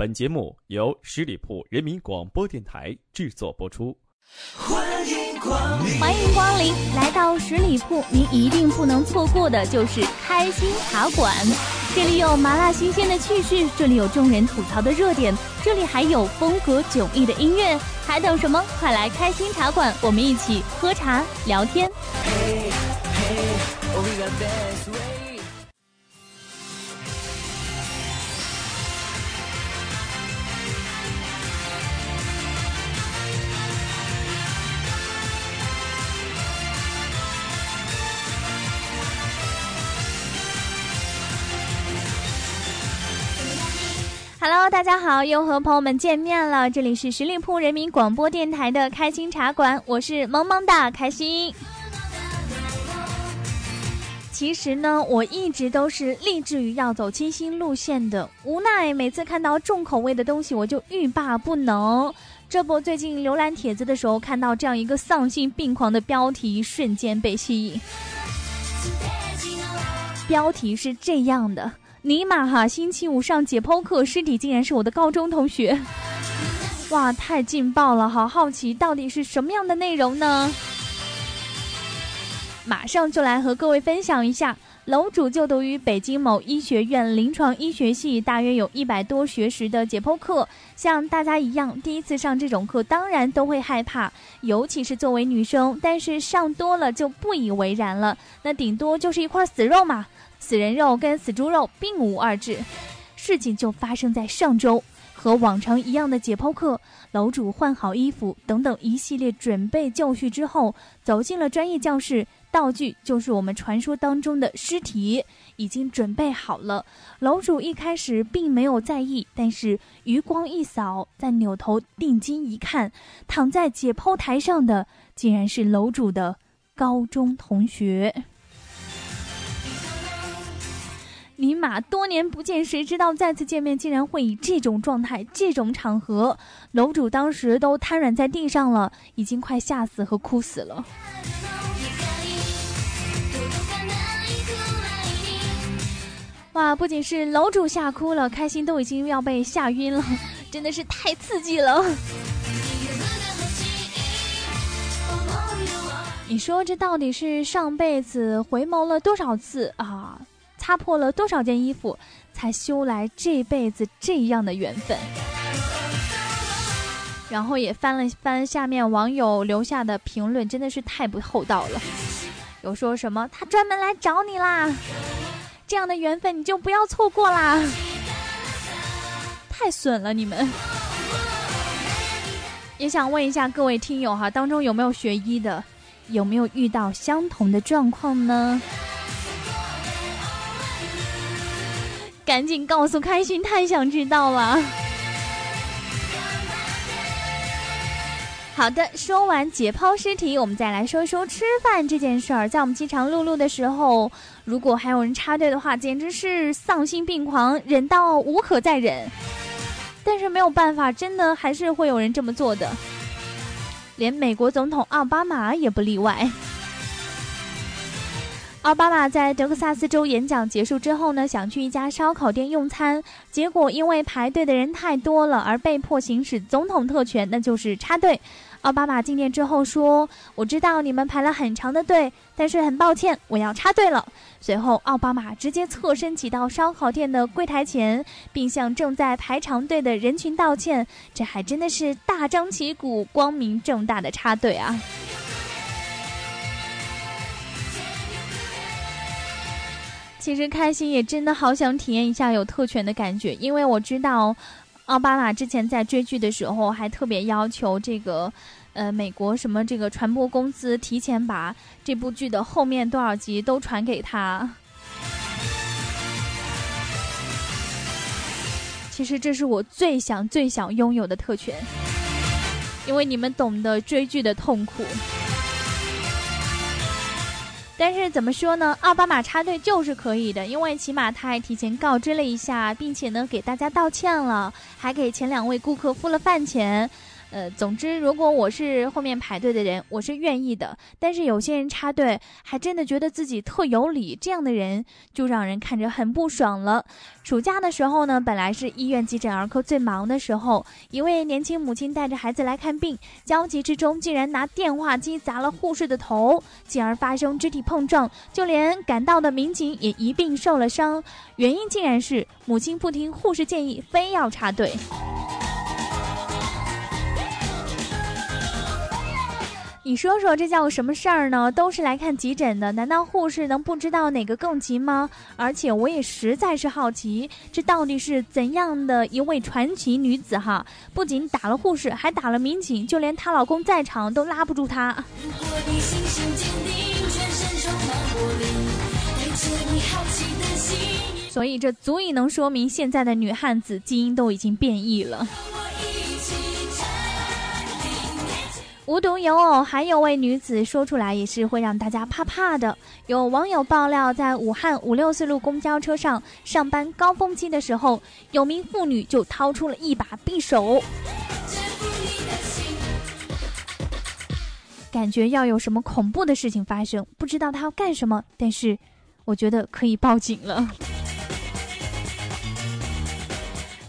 本节目由十里铺人民广播电台制作播出。欢迎光临，欢迎光临，来到十里铺，您一定不能错过的就是开心茶馆。这里有麻辣新鲜的趣事，这里有众人吐槽的热点，这里还有风格迥异的音乐，还等什么？快来开心茶馆，我们一起喝茶聊天。Hello，大家好，又和朋友们见面了。这里是十里铺人民广播电台的开心茶馆，我是萌萌哒开心。其实呢，我一直都是立志于要走清新路线的，无奈每次看到重口味的东西，我就欲罢不能。这不，最近浏览帖子的时候，看到这样一个丧心病狂的标题，瞬间被吸引。标题是这样的。尼玛哈！星期五上解剖课，尸体竟然是我的高中同学，哇，太劲爆了！好好奇，到底是什么样的内容呢？马上就来和各位分享一下。楼主就读于北京某医学院临床医学系，大约有一百多学时的解剖课。像大家一样，第一次上这种课，当然都会害怕，尤其是作为女生。但是上多了就不以为然了，那顶多就是一块死肉嘛。死人肉跟死猪肉并无二致，事情就发生在上周。和往常一样的解剖课，楼主换好衣服等等一系列准备就绪之后，走进了专业教室。道具就是我们传说当中的尸体，已经准备好了。楼主一开始并没有在意，但是余光一扫，再扭头定睛一看，躺在解剖台上的竟然是楼主的高中同学。尼玛，多年不见，谁知道再次见面竟然会以这种状态、这种场合？楼主当时都瘫软在地上了，已经快吓死和哭死了。哇，不仅是楼主吓哭了，开心都已经要被吓晕了，真的是太刺激了。你说这到底是上辈子回眸了多少次啊？擦破了多少件衣服，才修来这辈子这样的缘分？然后也翻了翻下面网友留下的评论，真的是太不厚道了。有说什么他专门来找你啦，这样的缘分你就不要错过啦，太损了你们！也想问一下各位听友哈，当中有没有学医的，有没有遇到相同的状况呢？赶紧告诉开心，太想知道了。好的，说完解剖尸体，我们再来说说吃饭这件事儿。在我们饥肠辘辘的时候，如果还有人插队的话，简直是丧心病狂，忍到无可再忍。但是没有办法，真的还是会有人这么做的，连美国总统奥巴马也不例外。奥巴马在德克萨斯州演讲结束之后呢，想去一家烧烤店用餐，结果因为排队的人太多了，而被迫行使总统特权，那就是插队。奥巴马进店之后说：“我知道你们排了很长的队，但是很抱歉，我要插队了。”随后，奥巴马直接侧身挤到烧烤店的柜台前，并向正在排长队的人群道歉。这还真的是大张旗鼓、光明正大的插队啊！其实开心也真的好想体验一下有特权的感觉，因为我知道，奥巴马之前在追剧的时候还特别要求这个，呃，美国什么这个传播公司提前把这部剧的后面多少集都传给他。其实这是我最想最想拥有的特权，因为你们懂得追剧的痛苦。但是怎么说呢？奥巴马插队就是可以的，因为起码他还提前告知了一下，并且呢给大家道歉了，还给前两位顾客付了饭钱。呃，总之，如果我是后面排队的人，我是愿意的。但是有些人插队，还真的觉得自己特有理，这样的人就让人看着很不爽了。暑假的时候呢，本来是医院急诊儿科最忙的时候，一位年轻母亲带着孩子来看病，焦急之中竟然拿电话机砸了护士的头，进而发生肢体碰撞，就连赶到的民警也一并受了伤。原因竟然是母亲不听护士建议，非要插队。你说说这叫个什么事儿呢？都是来看急诊的，难道护士能不知道哪个更急吗？而且我也实在是好奇，这到底是怎样的一位传奇女子哈？不仅打了护士，还打了民警，就连她老公在场都拉不住她。所以这足以能说明现在的女汉子基因都已经变异了。无独有偶，还有位女子说出来也是会让大家怕怕的。有网友爆料，在武汉五六四路公交车上上班高峰期的时候，有名妇女就掏出了一把匕首，感觉要有什么恐怖的事情发生，不知道她要干什么，但是我觉得可以报警了。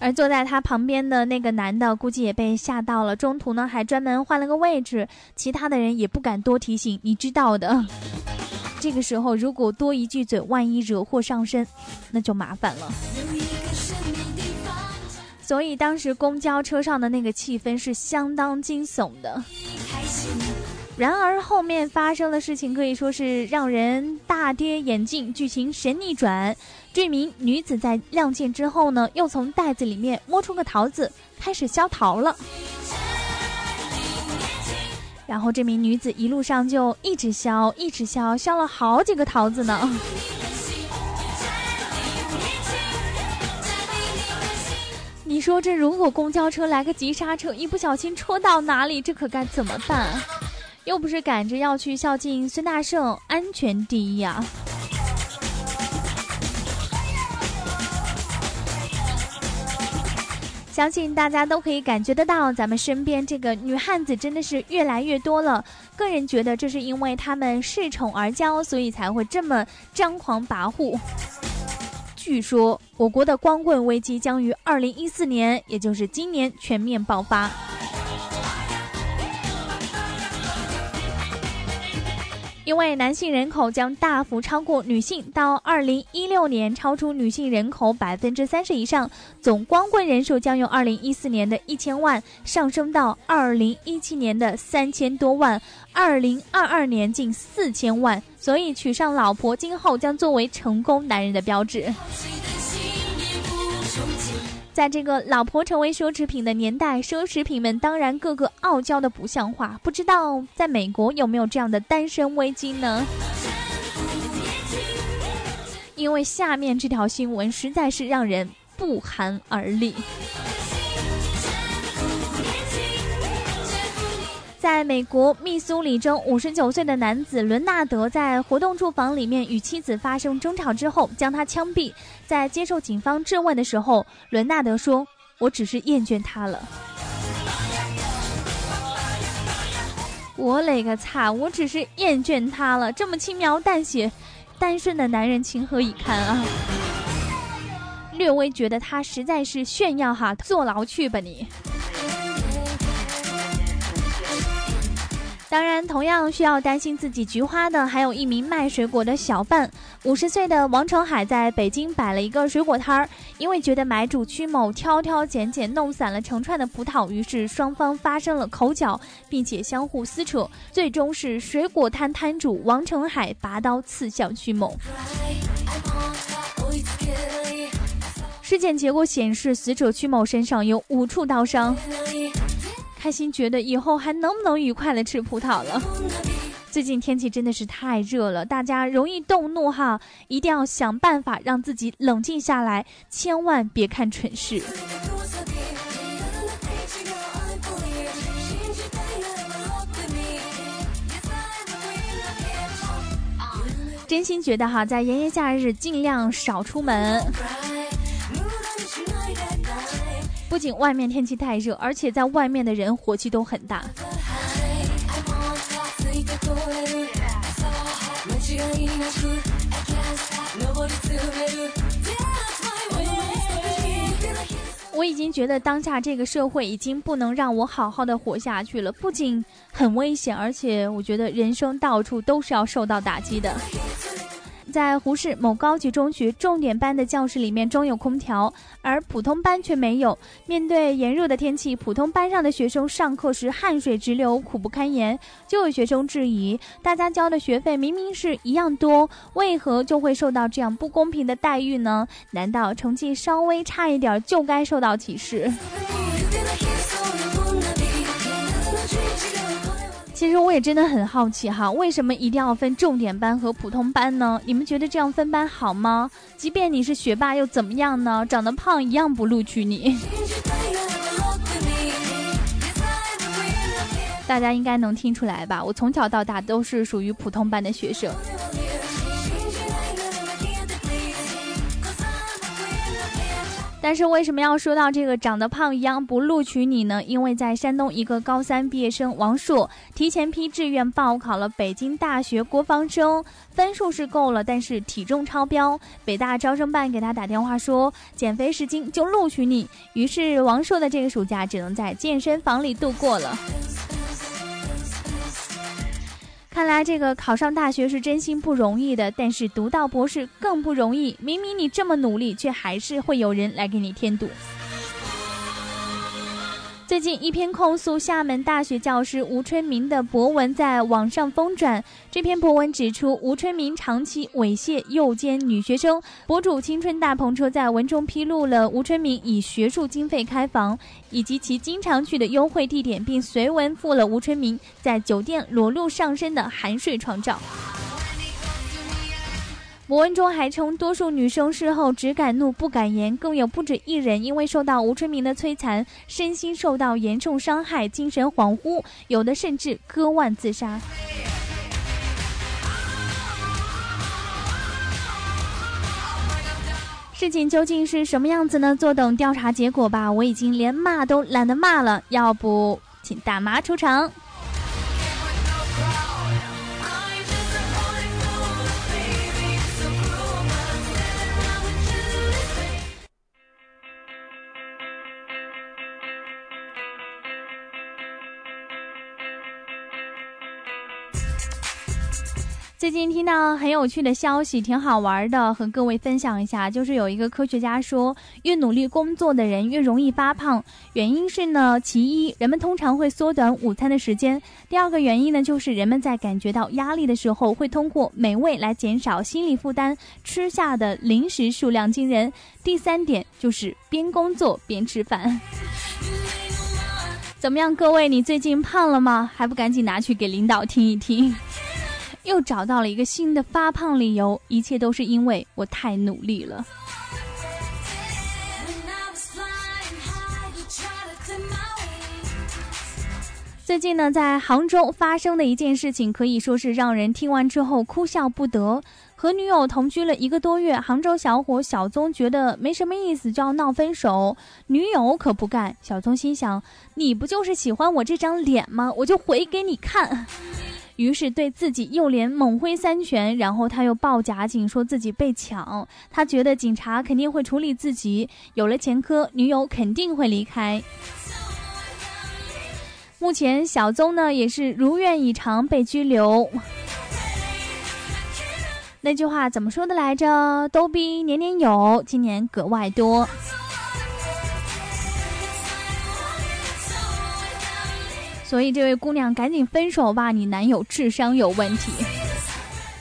而坐在他旁边的那个男的，估计也被吓到了。中途呢，还专门换了个位置，其他的人也不敢多提醒，你知道的。这个时候，如果多一句嘴，万一惹祸上身，那就麻烦了。所以当时公交车上的那个气氛是相当惊悚的。然而后面发生的事情可以说是让人大跌眼镜，剧情神逆转。这名女子在亮剑之后呢，又从袋子里面摸出个桃子，开始削桃了。然后这名女子一路上就一直削，一直削，削了好几个桃子呢。你说这如果公交车来个急刹车，一不小心戳到哪里，这可该怎么办？又不是赶着要去孝敬孙大圣，安全第一啊！相信大家都可以感觉得到，咱们身边这个女汉子真的是越来越多了。个人觉得，这是因为她们恃宠而骄，所以才会这么张狂跋扈。据说，我国的光棍危机将于二零一四年，也就是今年全面爆发。因为男性人口将大幅超过女性，到二零一六年超出女性人口百分之三十以上，总光棍人数将由二零一四年的一千万上升到二零一七年的三千多万，二零二二年近四千万。所以娶上老婆，今后将作为成功男人的标志。在这个老婆成为奢侈品的年代，奢侈品们当然个个傲娇的不像话。不知道在美国有没有这样的单身危机呢？因为下面这条新闻实在是让人不寒而栗。在美国密苏里州，五十九岁的男子伦纳德在活动住房里面与妻子发生争吵之后，将他枪毙。在接受警方质问的时候，伦纳德说：“我只是厌倦他了。”我勒个擦！我只是厌倦他了，这么轻描淡写，单身的男人情何以堪啊！略微觉得他实在是炫耀哈，坐牢去吧你！当然，同样需要担心自己菊花的，还有一名卖水果的小贩。五十岁的王成海在北京摆了一个水果摊儿，因为觉得买主曲某挑挑拣拣，弄散了成串的葡萄，于是双方发生了口角，并且相互撕扯，最终是水果摊摊主王成海拔刀刺向曲某。尸检结果显示，死者曲某身上有五处刀伤。开心觉得以后还能不能愉快的吃葡萄了？最近天气真的是太热了，大家容易动怒哈，一定要想办法让自己冷静下来，千万别看蠢事。真心觉得哈，在炎炎夏日尽量少出门。不仅外面天气太热，而且在外面的人火气都很大。我已经觉得当下这个社会已经不能让我好好的活下去了，不仅很危险，而且我觉得人生到处都是要受到打击的。在湖市某高级中学重点班的教室里面装有空调，而普通班却没有。面对炎热的天气，普通班上的学生上课时汗水直流，苦不堪言。就有学生质疑，大家交的学费明明是一样多，为何就会受到这样不公平的待遇呢？难道成绩稍微差一点就该受到歧视？其实我也真的很好奇哈，为什么一定要分重点班和普通班呢？你们觉得这样分班好吗？即便你是学霸又怎么样呢？长得胖一样不录取你。大家应该能听出来吧？我从小到大都是属于普通班的学生。但是为什么要说到这个长得胖一样不录取你呢？因为在山东，一个高三毕业生王硕提前批志愿报考了北京大学国防生，分数是够了，但是体重超标。北大招生办给他打电话说，减肥十斤就录取你。于是王硕的这个暑假只能在健身房里度过了。看来这个考上大学是真心不容易的，但是读到博士更不容易。明明你这么努力，却还是会有人来给你添堵。最近一篇控诉厦门大学教师吴春明的博文在网上疯转。这篇博文指出，吴春明长期猥亵诱奸女学生。博主青春大篷车在文中披露了吴春明以学术经费开房，以及其经常去的优惠地点，并随文附了吴春明在酒店裸露上身的含睡床照。博文中还称，多数女生事后只敢怒不敢言，更有不止一人因为受到吴春明的摧残，身心受到严重伤害，精神恍惚，有的甚至割腕自杀。事情究竟是什么样子呢？坐等调查结果吧。我已经连骂都懒得骂了，要不请大妈出场。最近听到很有趣的消息，挺好玩的，和各位分享一下。就是有一个科学家说，越努力工作的人越容易发胖。原因是呢，其一，人们通常会缩短午餐的时间；第二个原因呢，就是人们在感觉到压力的时候，会通过美味来减少心理负担，吃下的零食数量惊人。第三点就是边工作边吃饭。怎么样，各位，你最近胖了吗？还不赶紧拿去给领导听一听。又找到了一个新的发胖理由，一切都是因为我太努力了。最近呢，在杭州发生的一件事情，可以说是让人听完之后哭笑不得。和女友同居了一个多月，杭州小伙小宗觉得没什么意思，就要闹分手。女友可不干，小宗心想：你不就是喜欢我这张脸吗？我就回给你看。于是对自己右脸猛挥三拳，然后他又报假警，说自己被抢。他觉得警察肯定会处理自己，有了前科，女友肯定会离开。目前小宗呢也是如愿以偿被拘留。那句话怎么说的来着？逗逼年年有，今年格外多。所以，这位姑娘赶紧分手吧，你男友智商有问题。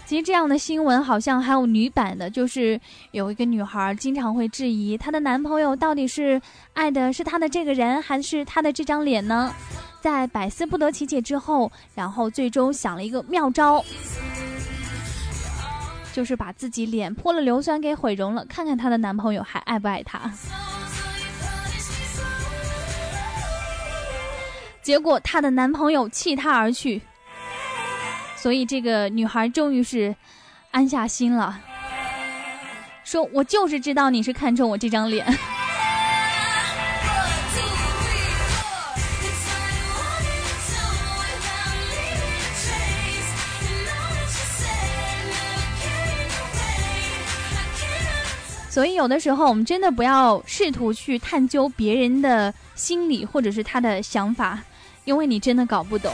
其实这样的新闻好像还有女版的，就是有一个女孩经常会质疑她的男朋友到底是爱的是她的这个人，还是她的这张脸呢？在百思不得其解之后，然后最终想了一个妙招，就是把自己脸泼了硫酸给毁容了，看看她的男朋友还爱不爱她。结果她的男朋友弃她而去，所以这个女孩终于是安下心了，说我就是知道你是看中我这张脸。所以有的时候我们真的不要试图去探究别人的心理，或者是他的想法。因为你真的搞不懂。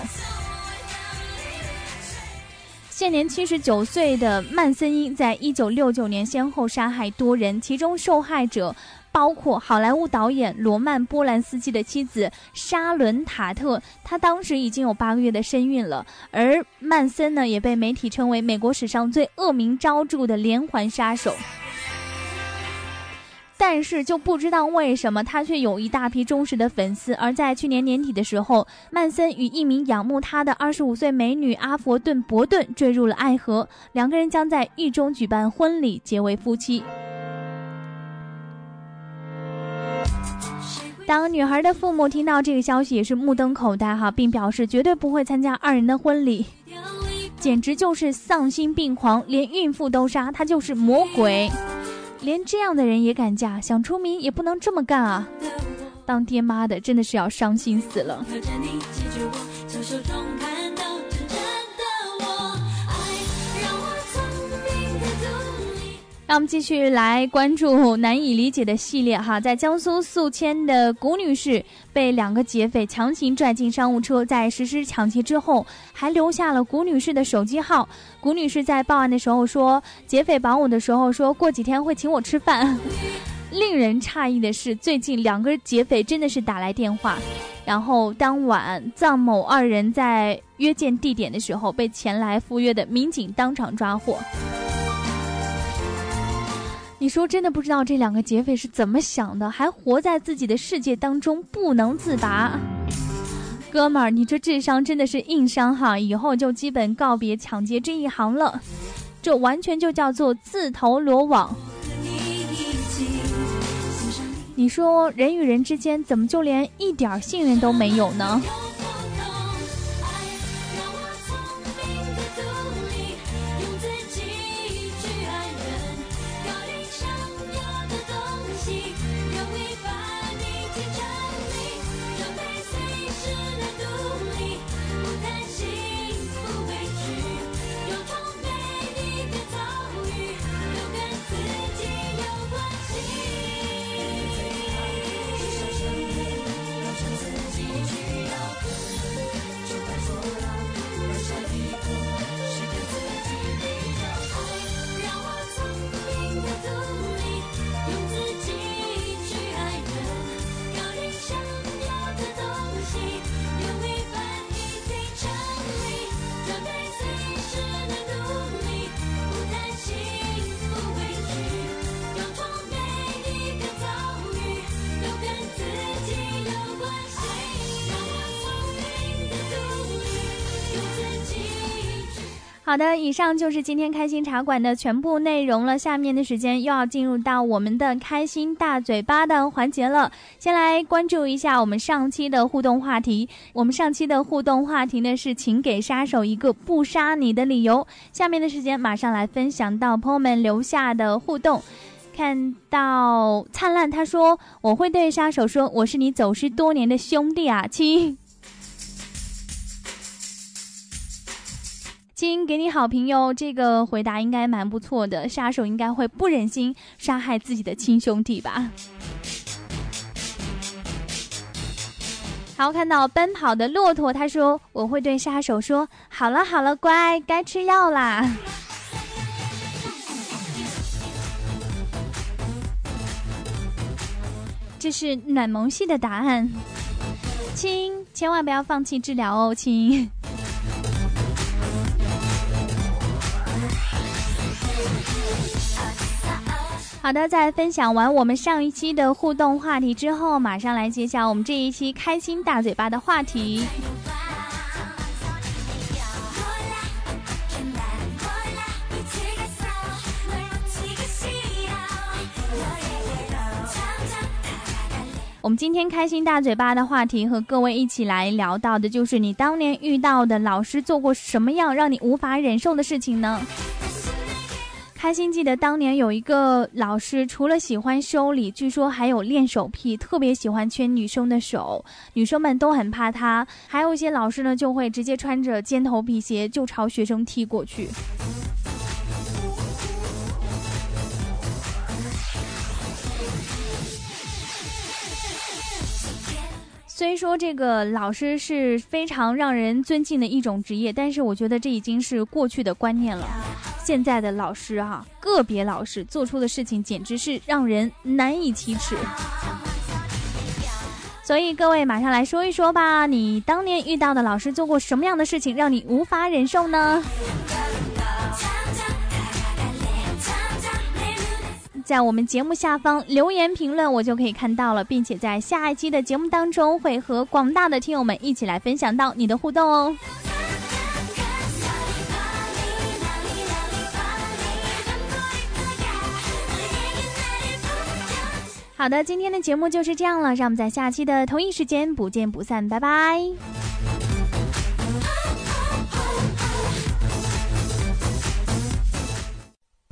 现年七十九岁的曼森因，在一九六九年先后杀害多人，其中受害者包括好莱坞导演罗曼·波兰斯基的妻子莎伦·塔特，她当时已经有八个月的身孕了。而曼森呢，也被媒体称为美国史上最恶名昭著的连环杀手。但是就不知道为什么他却有一大批忠实的粉丝。而在去年年底的时候，曼森与一名仰慕他的二十五岁美女阿佛顿·伯顿坠入了爱河，两个人将在狱中举办婚礼，结为夫妻。当女孩的父母听到这个消息，也是目瞪口呆哈，并表示绝对不会参加二人的婚礼，简直就是丧心病狂，连孕妇都杀，他就是魔鬼。连这样的人也敢嫁，想出名也不能这么干啊！当爹妈的真的是要伤心死了。让我们继续来关注难以理解的系列哈，在江苏宿迁的谷女士被两个劫匪强行拽进商务车，在实施抢劫之后，还留下了谷女士的手机号。谷女士在报案的时候说，劫匪绑我的时候说过几天会请我吃饭。令人诧异的是，最近两个劫匪真的是打来电话，然后当晚藏某二人在约见地点的时候，被前来赴约的民警当场抓获。你说真的不知道这两个劫匪是怎么想的，还活在自己的世界当中不能自拔。哥们儿，你这智商真的是硬伤哈，以后就基本告别抢劫这一行了，这完全就叫做自投罗网。你说人与人之间怎么就连一点信任都没有呢？好的，以上就是今天开心茶馆的全部内容了。下面的时间又要进入到我们的开心大嘴巴的环节了。先来关注一下我们上期的互动话题。我们上期的互动话题呢是，请给杀手一个不杀你的理由。下面的时间马上来分享到朋友们留下的互动。看到灿烂，他说：“我会对杀手说，我是你走失多年的兄弟啊，亲。”亲，给你好评哟！这个回答应该蛮不错的，杀手应该会不忍心杀害自己的亲兄弟吧？好，看到奔跑的骆驼，他说：“我会对杀手说，好了好了，乖，该吃药啦。”这是暖萌系的答案，亲，千万不要放弃治疗哦，亲。好的，在分享完我们上一期的互动话题之后，马上来揭晓我们这一期开心大嘴巴的话题。我们今天开心大嘴巴的话题，和各位一起来聊到的就是你当年遇到的老师做过什么样让你无法忍受的事情呢？开心记得当年有一个老师，除了喜欢修理，据说还有练手癖，特别喜欢牵女生的手，女生们都很怕他。还有一些老师呢，就会直接穿着尖头皮鞋就朝学生踢过去。虽说这个老师是非常让人尊敬的一种职业，但是我觉得这已经是过去的观念了。现在的老师哈，个别老师做出的事情简直是让人难以启齿。所以各位马上来说一说吧，你当年遇到的老师做过什么样的事情让你无法忍受呢？在我们节目下方留言评论，我就可以看到了，并且在下一期的节目当中会和广大的听友们一起来分享到你的互动哦。好的，今天的节目就是这样了，让我们在下期的同一时间不见不散，拜拜。